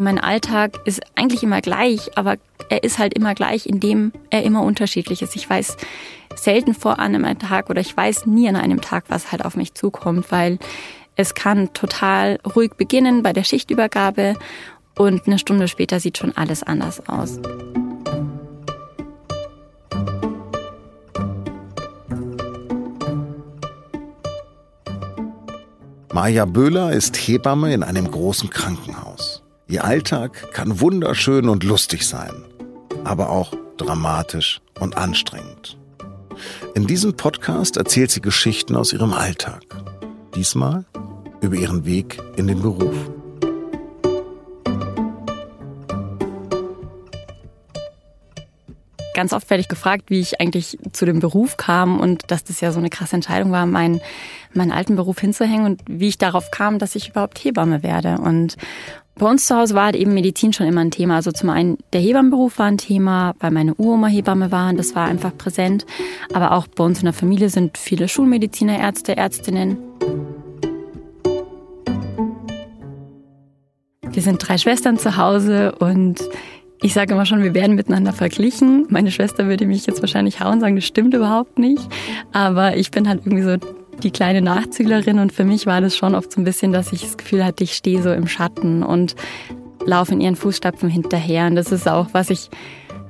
Mein Alltag ist eigentlich immer gleich, aber er ist halt immer gleich, indem er immer unterschiedlich ist. Ich weiß selten vor einem Tag oder ich weiß nie an einem Tag, was halt auf mich zukommt, weil es kann total ruhig beginnen bei der Schichtübergabe und eine Stunde später sieht schon alles anders aus. Maja Böhler ist Hebamme in einem großen Krankenhaus. Ihr Alltag kann wunderschön und lustig sein, aber auch dramatisch und anstrengend. In diesem Podcast erzählt sie Geschichten aus ihrem Alltag. Diesmal über ihren Weg in den Beruf. Ganz oft werde ich gefragt, wie ich eigentlich zu dem Beruf kam und dass das ja so eine krasse Entscheidung war, meinen, meinen alten Beruf hinzuhängen und wie ich darauf kam, dass ich überhaupt Hebamme werde. Und bei uns zu Hause war halt eben Medizin schon immer ein Thema. Also zum einen der Hebammenberuf war ein Thema, weil meine Uroma Hebamme war, das war einfach präsent. Aber auch bei uns in der Familie sind viele Schulmediziner, Ärzte, Ärztinnen. Wir sind drei Schwestern zu Hause und ich sage immer schon, wir werden miteinander verglichen. Meine Schwester würde mich jetzt wahrscheinlich hauen und sagen, das stimmt überhaupt nicht. Aber ich bin halt irgendwie so die kleine Nachzüglerin und für mich war das schon oft so ein bisschen, dass ich das Gefühl hatte, ich stehe so im Schatten und laufe in ihren Fußstapfen hinterher. Und das ist auch, was ich,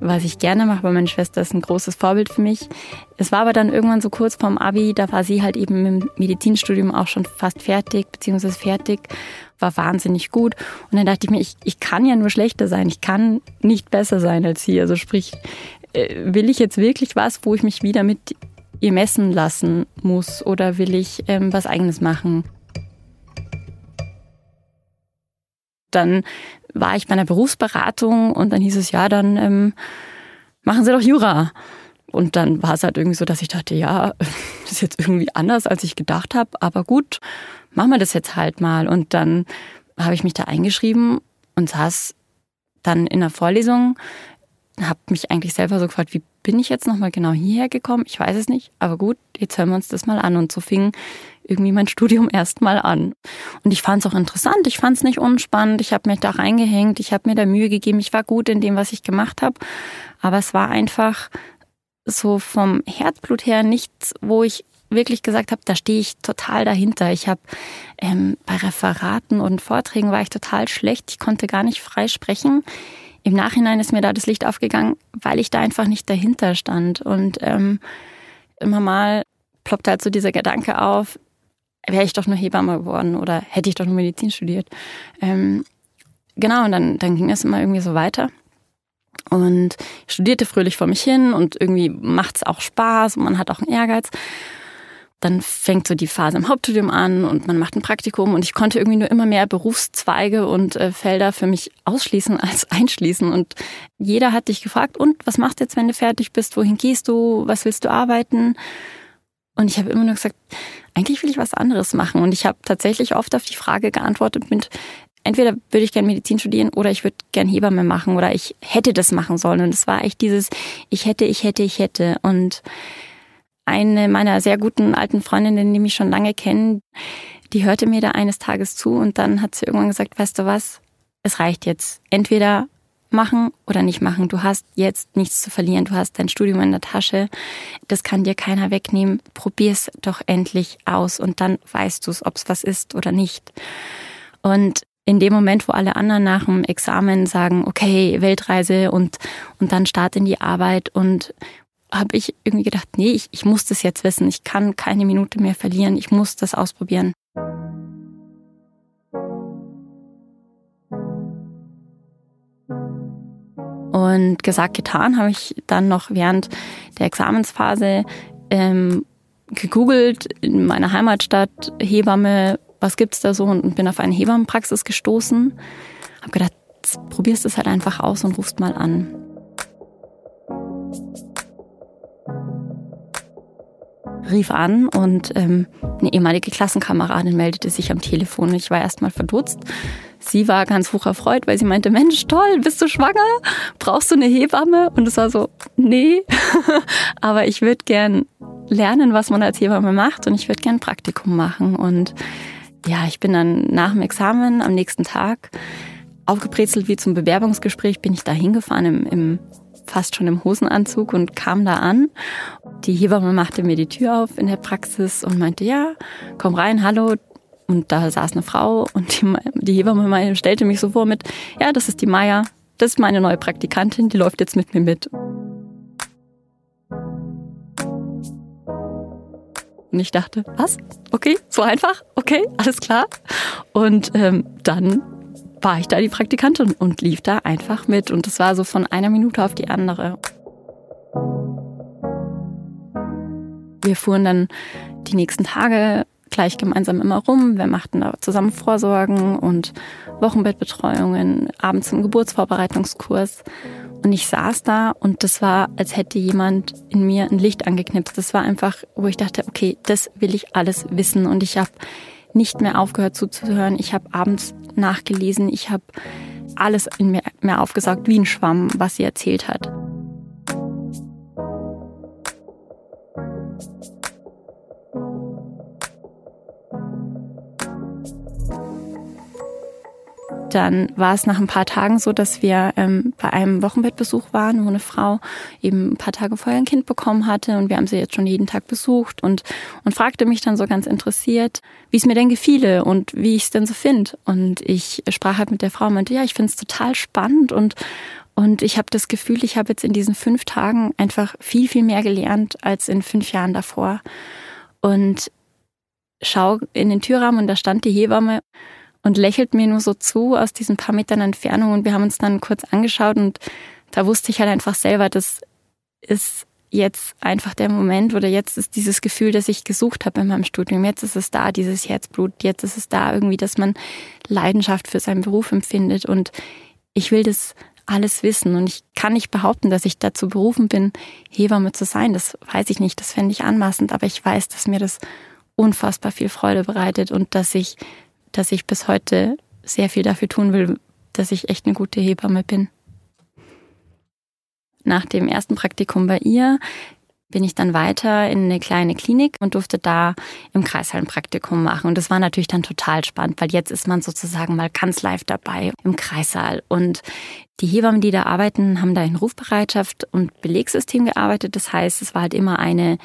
was ich gerne mache, weil meine Schwester ist ein großes Vorbild für mich. Es war aber dann irgendwann so kurz vorm Abi, da war sie halt eben im Medizinstudium auch schon fast fertig, beziehungsweise fertig, war wahnsinnig gut. Und dann dachte ich mir, ich, ich kann ja nur schlechter sein, ich kann nicht besser sein als sie. Also sprich, äh, will ich jetzt wirklich was, wo ich mich wieder mit ihr messen lassen muss oder will ich ähm, was eigenes machen? Dann war ich bei einer Berufsberatung und dann hieß es, ja, dann ähm, machen Sie doch Jura. Und dann war es halt irgendwie so, dass ich dachte, ja, das ist jetzt irgendwie anders, als ich gedacht habe, aber gut, machen wir das jetzt halt mal. Und dann habe ich mich da eingeschrieben und saß dann in der Vorlesung habe mich eigentlich selber so gefragt, wie bin ich jetzt nochmal genau hierher gekommen? Ich weiß es nicht, aber gut, jetzt hören wir uns das mal an. Und so fing irgendwie mein Studium erstmal an. Und ich fand es auch interessant, ich fand es nicht unspannend, ich habe mich da reingehängt, ich habe mir da Mühe gegeben, ich war gut in dem, was ich gemacht habe. Aber es war einfach so vom Herzblut her nichts, wo ich wirklich gesagt habe, da stehe ich total dahinter. Ich habe ähm, bei Referaten und Vorträgen war ich total schlecht. Ich konnte gar nicht frei sprechen im Nachhinein ist mir da das Licht aufgegangen, weil ich da einfach nicht dahinter stand. Und ähm, immer mal ploppt halt so dieser Gedanke auf, wäre ich doch nur Hebamme geworden oder hätte ich doch nur Medizin studiert. Ähm, genau, und dann, dann ging es immer irgendwie so weiter. Und studierte fröhlich vor mich hin und irgendwie macht es auch Spaß und man hat auch einen Ehrgeiz dann fängt so die Phase im Hauptstudium an und man macht ein Praktikum und ich konnte irgendwie nur immer mehr Berufszweige und äh, Felder für mich ausschließen als einschließen und jeder hat dich gefragt, und was machst du jetzt, wenn du fertig bist? Wohin gehst du? Was willst du arbeiten? Und ich habe immer nur gesagt, eigentlich will ich was anderes machen und ich habe tatsächlich oft auf die Frage geantwortet mit entweder würde ich gern Medizin studieren oder ich würde gern Hebamme machen oder ich hätte das machen sollen und es war echt dieses ich hätte, ich hätte, ich hätte und eine meiner sehr guten alten Freundinnen, die mich schon lange kennen, die hörte mir da eines Tages zu und dann hat sie irgendwann gesagt, weißt du was, es reicht jetzt. Entweder machen oder nicht machen. Du hast jetzt nichts zu verlieren. Du hast dein Studium in der Tasche. Das kann dir keiner wegnehmen. Probier's doch endlich aus und dann weißt du es, ob es was ist oder nicht. Und in dem Moment, wo alle anderen nach dem Examen sagen, okay, Weltreise und, und dann Start in die Arbeit und habe ich irgendwie gedacht, nee, ich, ich muss das jetzt wissen. Ich kann keine Minute mehr verlieren. Ich muss das ausprobieren. Und gesagt, getan habe ich dann noch während der Examensphase ähm, gegoogelt in meiner Heimatstadt Hebamme, was gibt's da so und bin auf eine Hebammenpraxis gestoßen. Habe gedacht, probierst es halt einfach aus und rufst mal an. Rief an und ähm, eine ehemalige Klassenkameradin meldete sich am Telefon. Ich war erstmal verdutzt. Sie war ganz hoch erfreut, weil sie meinte, Mensch, toll, bist du schwanger? Brauchst du eine Hebamme? Und es war so, nee, aber ich würde gern lernen, was man als Hebamme macht und ich würde gern Praktikum machen. Und ja, ich bin dann nach dem Examen am nächsten Tag aufgebrezelt wie zum Bewerbungsgespräch bin ich da hingefahren im, im fast schon im Hosenanzug und kam da an. Die Hebamme machte mir die Tür auf in der Praxis und meinte, ja, komm rein, hallo. Und da saß eine Frau und die, die Hebamme stellte mich so vor mit, ja, das ist die Maya, das ist meine neue Praktikantin, die läuft jetzt mit mir mit. Und ich dachte, was? Okay, so einfach? Okay, alles klar. Und ähm, dann war ich da die Praktikantin und lief da einfach mit. Und das war so von einer Minute auf die andere. Wir fuhren dann die nächsten Tage gleich gemeinsam immer rum. Wir machten da zusammen Vorsorgen und Wochenbettbetreuungen, abends im Geburtsvorbereitungskurs. Und ich saß da und das war, als hätte jemand in mir ein Licht angeknipst. Das war einfach, wo ich dachte, okay, das will ich alles wissen. Und ich habe nicht mehr aufgehört zuzuhören. Ich habe abends nachgelesen. Ich habe alles in mir, mir aufgesaugt wie ein Schwamm, was sie erzählt hat. Dann war es nach ein paar Tagen so, dass wir ähm, bei einem Wochenbettbesuch waren, wo eine Frau eben ein paar Tage vorher ein Kind bekommen hatte und wir haben sie jetzt schon jeden Tag besucht und, und fragte mich dann so ganz interessiert, wie es mir denn gefiele und wie ich es denn so finde. Und ich sprach halt mit der Frau und meinte, ja, ich finde es total spannend und, und ich habe das Gefühl, ich habe jetzt in diesen fünf Tagen einfach viel, viel mehr gelernt als in fünf Jahren davor. Und schau in den Türrahmen und da stand die Hebamme und lächelt mir nur so zu aus diesen paar Metern Entfernung und wir haben uns dann kurz angeschaut und da wusste ich halt einfach selber, das ist jetzt einfach der Moment oder jetzt ist dieses Gefühl, das ich gesucht habe in meinem Studium. Jetzt ist es da, dieses Herzblut. Jetzt ist es da irgendwie, dass man Leidenschaft für seinen Beruf empfindet und ich will das alles wissen und ich kann nicht behaupten, dass ich dazu berufen bin, Hebamme zu sein. Das weiß ich nicht, das fände ich anmaßend, aber ich weiß, dass mir das unfassbar viel Freude bereitet und dass ich dass ich bis heute sehr viel dafür tun will, dass ich echt eine gute Hebamme bin. Nach dem ersten Praktikum bei ihr bin ich dann weiter in eine kleine Klinik und durfte da im Kreissaal machen. Und das war natürlich dann total spannend, weil jetzt ist man sozusagen mal ganz live dabei im Kreissaal. Und die Hebammen, die da arbeiten, haben da in Rufbereitschaft und Belegssystem gearbeitet. Das heißt, es war halt immer eine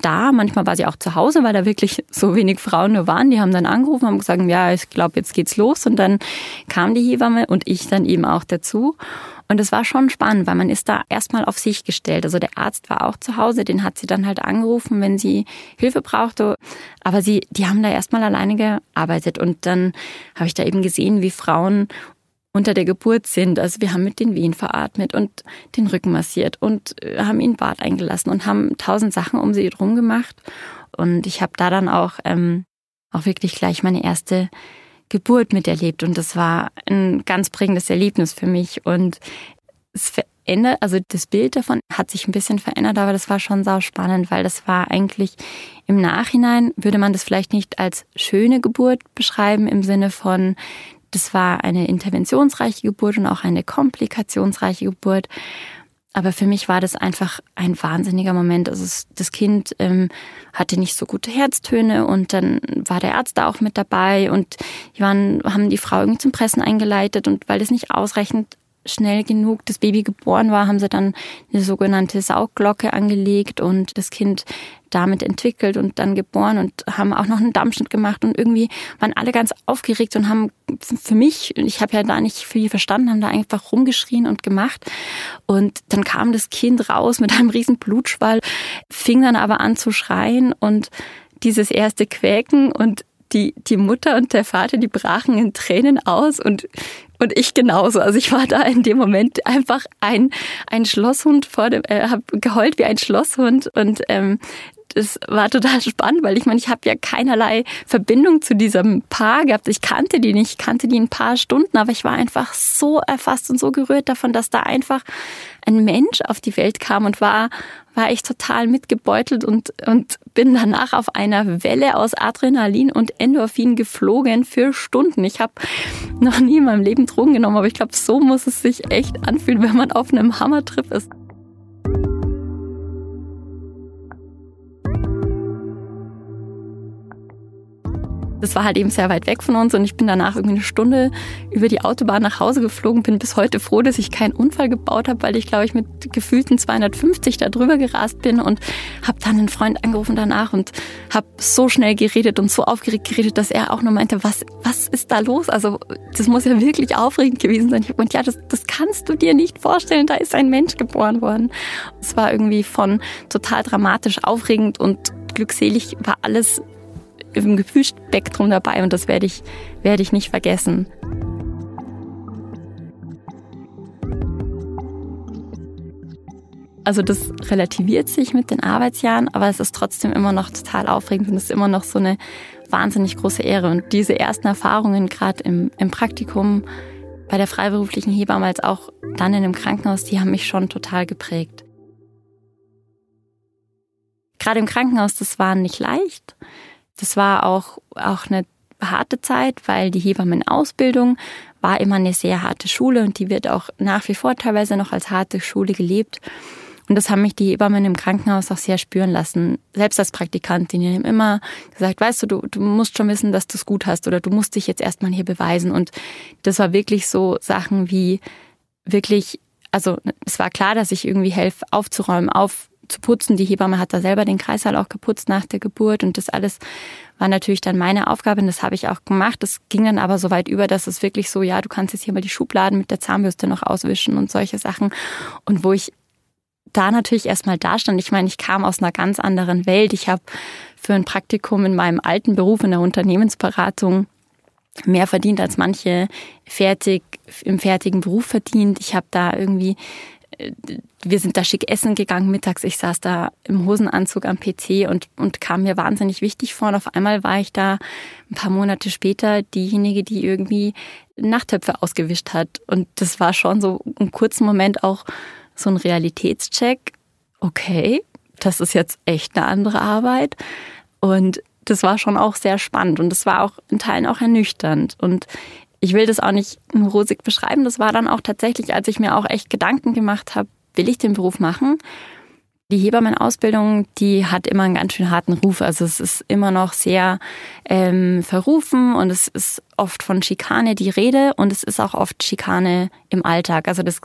da. Manchmal war sie auch zu Hause, weil da wirklich so wenig Frauen nur waren. Die haben dann angerufen, haben gesagt, ja, ich glaube, jetzt geht's los. Und dann kam die Hebamme und ich dann eben auch dazu. Und es war schon spannend, weil man ist da erstmal auf sich gestellt. Also der Arzt war auch zu Hause, den hat sie dann halt angerufen, wenn sie Hilfe brauchte. Aber sie, die haben da erstmal alleine gearbeitet. Und dann habe ich da eben gesehen, wie Frauen unter der Geburt sind. Also wir haben mit den Wehen veratmet und den Rücken massiert und äh, haben ihn Bad eingelassen und haben tausend Sachen um sie drum gemacht. Und ich habe da dann auch, ähm, auch wirklich gleich meine erste Geburt miterlebt und das war ein ganz prägendes Erlebnis für mich und es verändert, also das Bild davon hat sich ein bisschen verändert, aber das war schon sau spannend, weil das war eigentlich im Nachhinein würde man das vielleicht nicht als schöne Geburt beschreiben im Sinne von das war eine interventionsreiche Geburt und auch eine komplikationsreiche Geburt. Aber für mich war das einfach ein wahnsinniger Moment. Also das Kind ähm, hatte nicht so gute Herztöne und dann war der Arzt da auch mit dabei und die waren, haben die Frau irgendwie zum Pressen eingeleitet und weil das nicht ausreichend schnell genug das Baby geboren war, haben sie dann eine sogenannte Saugglocke angelegt und das Kind damit entwickelt und dann geboren und haben auch noch einen Dammschnitt gemacht und irgendwie waren alle ganz aufgeregt und haben für mich, ich habe ja da nicht viel verstanden, haben da einfach rumgeschrien und gemacht und dann kam das Kind raus mit einem riesen Blutschwall, fing dann aber an zu schreien und dieses erste Quäken und die, die Mutter und der Vater, die brachen in Tränen aus und, und ich genauso. Also ich war da in dem Moment einfach ein, ein Schlosshund vor dem, äh, habe geheult wie ein Schlosshund und ähm, das war total spannend, weil ich meine, ich habe ja keinerlei Verbindung zu diesem Paar gehabt. Ich kannte die nicht, ich kannte die ein paar Stunden, aber ich war einfach so erfasst und so gerührt davon, dass da einfach ein Mensch auf die Welt kam und war, war ich total mitgebeutelt und, und bin danach auf einer Welle aus Adrenalin und Endorphin geflogen für Stunden. Ich habe noch nie in meinem Leben Drogen genommen, aber ich glaube, so muss es sich echt anfühlen, wenn man auf einem Hammertrip ist. Das war halt eben sehr weit weg von uns und ich bin danach irgendwie eine Stunde über die Autobahn nach Hause geflogen, bin bis heute froh, dass ich keinen Unfall gebaut habe, weil ich glaube ich mit gefühlten 250 da drüber gerast bin und habe dann einen Freund angerufen danach und habe so schnell geredet und so aufgeregt geredet, dass er auch nur meinte, was, was ist da los? Also das muss ja wirklich aufregend gewesen sein. Ich habe ja, das, das kannst du dir nicht vorstellen, da ist ein Mensch geboren worden. Es war irgendwie von total dramatisch, aufregend und glückselig war alles im Gefühlsspektrum dabei und das werde ich, werde ich nicht vergessen. Also das relativiert sich mit den Arbeitsjahren, aber es ist trotzdem immer noch total aufregend und es ist immer noch so eine wahnsinnig große Ehre. Und diese ersten Erfahrungen, gerade im, im Praktikum, bei der freiberuflichen Hebamme als auch dann in einem Krankenhaus, die haben mich schon total geprägt. Gerade im Krankenhaus, das war nicht leicht. Das war auch, auch eine harte Zeit, weil die Hebammenausbildung war immer eine sehr harte Schule und die wird auch nach wie vor teilweise noch als harte Schule gelebt. Und das haben mich die Hebammen im Krankenhaus auch sehr spüren lassen. Selbst als Praktikantin, die haben immer gesagt, weißt du, du, du musst schon wissen, dass du es gut hast oder du musst dich jetzt erstmal hier beweisen. Und das war wirklich so Sachen wie wirklich, also es war klar, dass ich irgendwie helfe, aufzuräumen, auf zu putzen. Die Hebamme hat da selber den Kreißsaal auch geputzt nach der Geburt und das alles war natürlich dann meine Aufgabe und das habe ich auch gemacht. Das ging dann aber so weit über, dass es wirklich so, ja, du kannst jetzt hier mal die Schubladen mit der Zahnbürste noch auswischen und solche Sachen. Und wo ich da natürlich erstmal da stand. Ich meine, ich kam aus einer ganz anderen Welt. Ich habe für ein Praktikum in meinem alten Beruf in der Unternehmensberatung mehr verdient als manche fertig im fertigen Beruf verdient. Ich habe da irgendwie wir sind da schick essen gegangen mittags. Ich saß da im Hosenanzug am PC und, und kam mir wahnsinnig wichtig vor. Und auf einmal war ich da ein paar Monate später diejenige, die irgendwie Nachttöpfe ausgewischt hat. Und das war schon so einen kurzen Moment auch so ein Realitätscheck. Okay, das ist jetzt echt eine andere Arbeit. Und das war schon auch sehr spannend und das war auch in Teilen auch ernüchternd. Und ich will das auch nicht nur rosig beschreiben. Das war dann auch tatsächlich, als ich mir auch echt Gedanken gemacht habe, will ich den Beruf machen? Die Hebammenausbildung, die hat immer einen ganz schön harten Ruf. Also es ist immer noch sehr ähm, verrufen und es ist oft von Schikane die Rede und es ist auch oft Schikane im Alltag. Also das,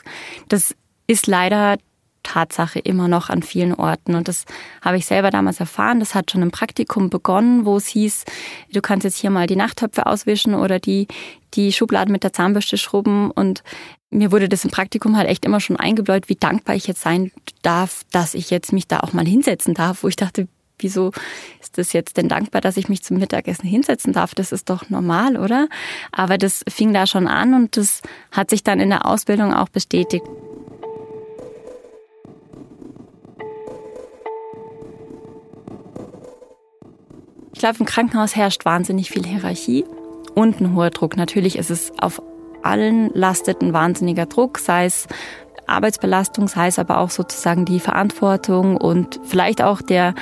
das ist leider Tatsache immer noch an vielen Orten. Und das habe ich selber damals erfahren. Das hat schon im Praktikum begonnen, wo es hieß, du kannst jetzt hier mal die Nachttöpfe auswischen oder die, die Schubladen mit der Zahnbürste schrubben. Und mir wurde das im Praktikum halt echt immer schon eingebläut, wie dankbar ich jetzt sein darf, dass ich jetzt mich da auch mal hinsetzen darf, wo ich dachte, wieso ist das jetzt denn dankbar, dass ich mich zum Mittagessen hinsetzen darf? Das ist doch normal, oder? Aber das fing da schon an und das hat sich dann in der Ausbildung auch bestätigt. Ich glaube, im Krankenhaus herrscht wahnsinnig viel Hierarchie und ein hoher Druck. Natürlich ist es auf allen lastet ein wahnsinniger Druck, sei es Arbeitsbelastung, sei es aber auch sozusagen die Verantwortung und vielleicht auch der,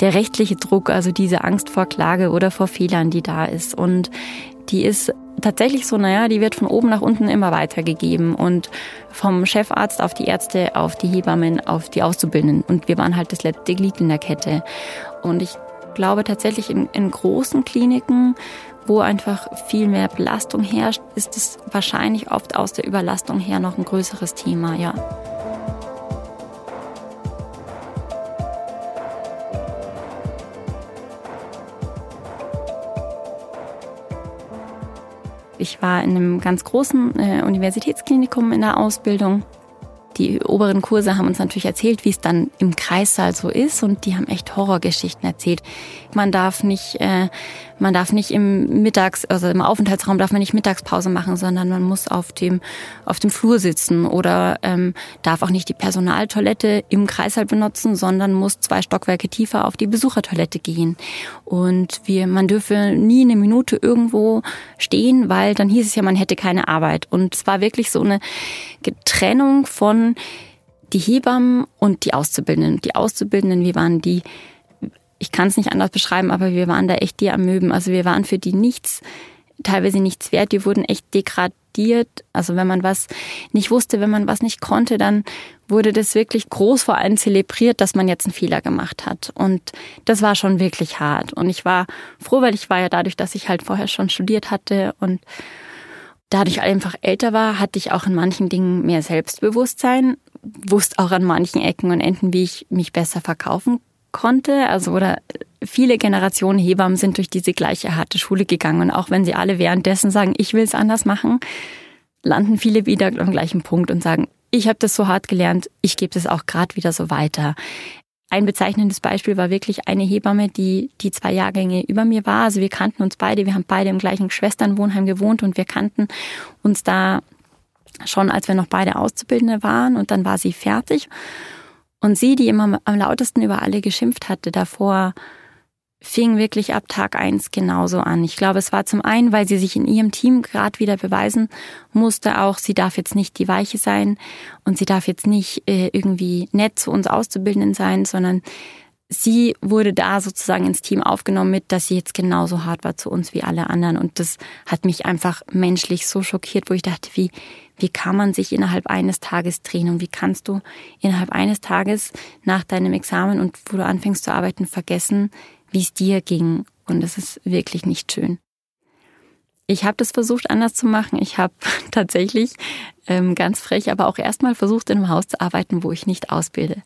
der rechtliche Druck, also diese Angst vor Klage oder vor Fehlern, die da ist. Und die ist tatsächlich so, naja, die wird von oben nach unten immer weitergegeben und vom Chefarzt auf die Ärzte, auf die Hebammen, auf die Auszubildenden. Und wir waren halt das letzte Glied in der Kette. Und ich glaube tatsächlich in, in großen Kliniken, wo einfach viel mehr Belastung herrscht, ist es wahrscheinlich oft aus der Überlastung her noch ein größeres Thema, ja. Ich war in einem ganz großen äh, Universitätsklinikum in der Ausbildung die oberen Kurse haben uns natürlich erzählt, wie es dann im Kreissaal so ist und die haben echt Horrorgeschichten erzählt. Man darf nicht, äh, man darf nicht im Mittags, also im Aufenthaltsraum darf man nicht Mittagspause machen, sondern man muss auf dem auf dem Flur sitzen oder ähm, darf auch nicht die Personaltoilette im Kreissaal benutzen, sondern muss zwei Stockwerke tiefer auf die Besuchertoilette gehen. Und wir, man dürfe nie eine Minute irgendwo stehen, weil dann hieß es ja, man hätte keine Arbeit. Und es war wirklich so eine Trennung von die Hebammen und die Auszubildenden. Die Auszubildenden, wir waren die, ich kann es nicht anders beschreiben, aber wir waren da echt die Amöben. Also wir waren für die nichts teilweise nichts wert, die wurden echt degradiert. Also wenn man was nicht wusste, wenn man was nicht konnte, dann wurde das wirklich groß vor allem zelebriert, dass man jetzt einen Fehler gemacht hat. Und das war schon wirklich hart. Und ich war froh, weil ich war ja dadurch, dass ich halt vorher schon studiert hatte und dadurch einfach älter war, hatte ich auch in manchen Dingen mehr Selbstbewusstsein, wusste auch an manchen Ecken und Enden, wie ich mich besser verkaufen konnte. Also oder viele Generationen Hebammen sind durch diese gleiche harte Schule gegangen und auch wenn sie alle währenddessen sagen, ich will es anders machen, landen viele wieder am gleichen Punkt und sagen, ich habe das so hart gelernt, ich gebe es auch gerade wieder so weiter. Ein bezeichnendes Beispiel war wirklich eine Hebamme, die die zwei Jahrgänge über mir war. Also wir kannten uns beide, wir haben beide im gleichen Schwesternwohnheim gewohnt und wir kannten uns da schon, als wir noch beide Auszubildende waren. Und dann war sie fertig. Und sie, die immer am lautesten über alle geschimpft hatte davor, fing wirklich ab Tag eins genauso an. Ich glaube, es war zum einen, weil sie sich in ihrem Team gerade wieder beweisen musste, auch sie darf jetzt nicht die Weiche sein und sie darf jetzt nicht äh, irgendwie nett zu uns Auszubildenden sein, sondern sie wurde da sozusagen ins Team aufgenommen mit, dass sie jetzt genauso hart war zu uns wie alle anderen. Und das hat mich einfach menschlich so schockiert, wo ich dachte, wie, wie kann man sich innerhalb eines Tages drehen und wie kannst du innerhalb eines Tages nach deinem Examen und wo du anfängst zu arbeiten vergessen, wie es dir ging. Und es ist wirklich nicht schön. Ich habe das versucht anders zu machen. Ich habe tatsächlich ähm, ganz frech, aber auch erstmal versucht, in einem Haus zu arbeiten, wo ich nicht ausbilde.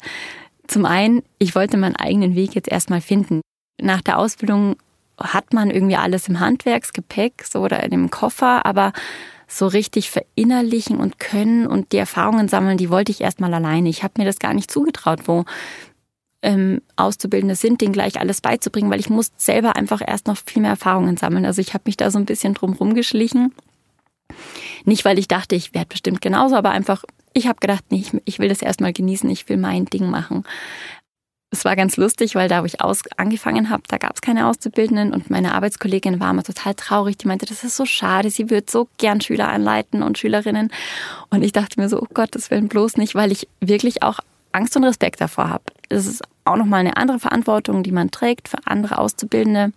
Zum einen, ich wollte meinen eigenen Weg jetzt erstmal finden. Nach der Ausbildung hat man irgendwie alles im Handwerksgepäck so oder in dem Koffer, aber so richtig verinnerlichen und können und die Erfahrungen sammeln, die wollte ich erstmal alleine. Ich habe mir das gar nicht zugetraut, wo ähm, Auszubildende sind, denen gleich alles beizubringen, weil ich muss selber einfach erst noch viel mehr Erfahrungen sammeln. Also ich habe mich da so ein bisschen drum rumgeschlichen. Nicht, weil ich dachte, ich werde bestimmt genauso, aber einfach, ich habe gedacht, nee, ich, ich will das erstmal genießen, ich will mein Ding machen. Es war ganz lustig, weil da, wo ich aus, angefangen habe, da gab es keine Auszubildenden und meine Arbeitskollegin war immer total traurig. Die meinte, das ist so schade, sie würde so gern Schüler anleiten und Schülerinnen. Und ich dachte mir so, oh Gott, das will bloß nicht, weil ich wirklich auch Angst und Respekt davor habe. Das ist auch nochmal eine andere Verantwortung, die man trägt für andere Auszubildende,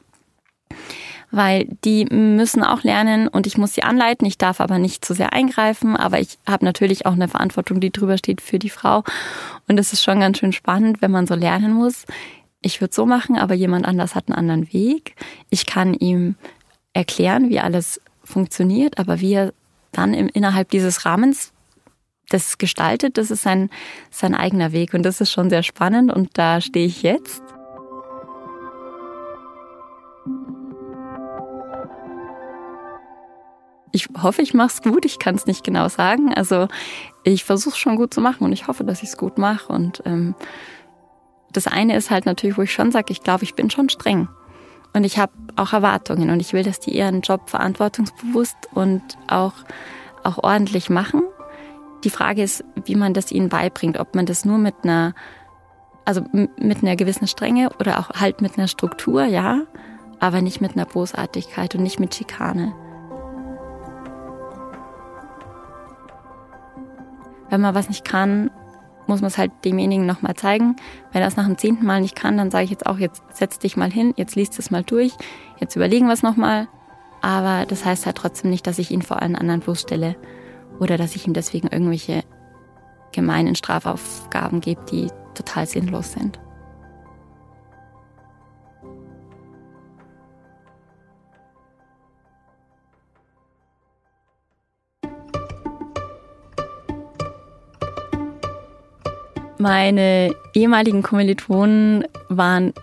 weil die müssen auch lernen und ich muss sie anleiten. Ich darf aber nicht zu sehr eingreifen, aber ich habe natürlich auch eine Verantwortung, die drüber steht für die Frau. Und es ist schon ganz schön spannend, wenn man so lernen muss. Ich würde so machen, aber jemand anders hat einen anderen Weg. Ich kann ihm erklären, wie alles funktioniert, aber wie er dann im, innerhalb dieses Rahmens das gestaltet, das ist sein, sein eigener Weg und das ist schon sehr spannend und da stehe ich jetzt. Ich hoffe, ich mache es gut. Ich kann es nicht genau sagen. Also ich versuche es schon gut zu machen und ich hoffe, dass ich es gut mache. Und ähm, das eine ist halt natürlich, wo ich schon sage, ich glaube, ich bin schon streng. Und ich habe auch Erwartungen und ich will, dass die ihren Job verantwortungsbewusst und auch, auch ordentlich machen. Die Frage ist, wie man das ihnen beibringt, ob man das nur mit einer, also mit einer gewissen Strenge oder auch halt mit einer Struktur, ja, aber nicht mit einer Bosartigkeit und nicht mit Schikane. Wenn man was nicht kann, muss man es halt demjenigen nochmal zeigen. Wenn er es nach dem zehnten Mal nicht kann, dann sage ich jetzt auch, jetzt setz dich mal hin, jetzt liest es mal durch, jetzt überlegen wir es nochmal. Aber das heißt halt trotzdem nicht, dass ich ihn vor allen anderen bloßstelle oder dass ich ihm deswegen irgendwelche gemeinen Strafaufgaben gebe, die total sinnlos sind. Meine ehemaligen Kommilitonen waren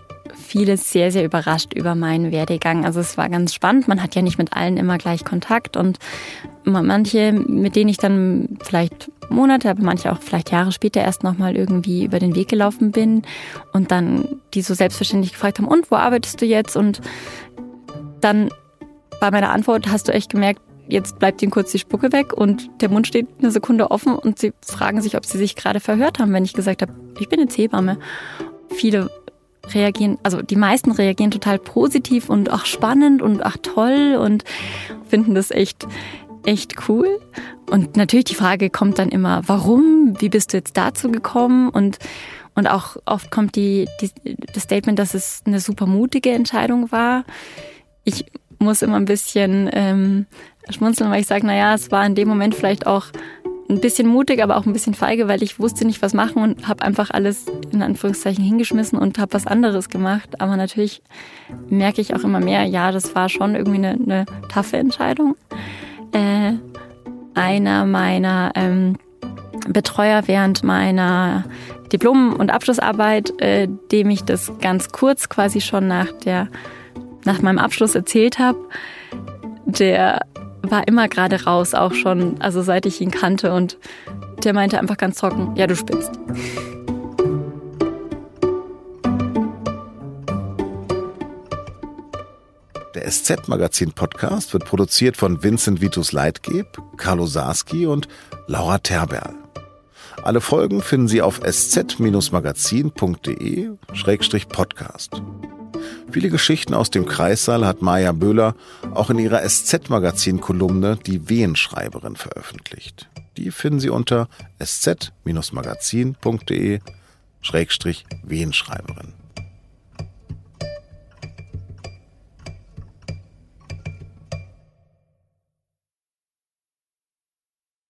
viele sehr, sehr überrascht über meinen Werdegang. Also es war ganz spannend. Man hat ja nicht mit allen immer gleich Kontakt und manche, mit denen ich dann vielleicht Monate, aber manche auch vielleicht Jahre später erst nochmal irgendwie über den Weg gelaufen bin und dann die so selbstverständlich gefragt haben, und wo arbeitest du jetzt? Und dann bei meiner Antwort hast du echt gemerkt, jetzt bleibt ihnen kurz die Spucke weg und der Mund steht eine Sekunde offen und sie fragen sich, ob sie sich gerade verhört haben, wenn ich gesagt habe, ich bin jetzt Hebamme. Viele reagieren, also die meisten reagieren total positiv und auch spannend und ach toll und finden das echt, echt cool. Und natürlich die Frage kommt dann immer, warum? Wie bist du jetzt dazu gekommen? Und, und auch oft kommt die, die, das Statement, dass es eine super mutige Entscheidung war. Ich muss immer ein bisschen ähm, schmunzeln, weil ich sage, naja, es war in dem Moment vielleicht auch ein bisschen mutig, aber auch ein bisschen feige, weil ich wusste nicht, was machen und habe einfach alles in Anführungszeichen hingeschmissen und habe was anderes gemacht. Aber natürlich merke ich auch immer mehr, ja, das war schon irgendwie eine, eine taffe Entscheidung. Äh, einer meiner ähm, Betreuer während meiner Diplom- und Abschlussarbeit, äh, dem ich das ganz kurz quasi schon nach der nach meinem Abschluss erzählt habe, der war immer gerade raus, auch schon, also seit ich ihn kannte. Und der meinte einfach ganz trocken, ja, du spinnst. Der SZ-Magazin-Podcast wird produziert von Vincent Vitus Leitgeb, Carlo Sarski und Laura Terberl. Alle Folgen finden Sie auf sz-magazin.de-podcast. Viele Geschichten aus dem Kreissaal hat Maja Böhler auch in ihrer SZ-Magazin-Kolumne Die Wehenschreiberin veröffentlicht. Die finden Sie unter sz-magazin.de-wehenschreiberin.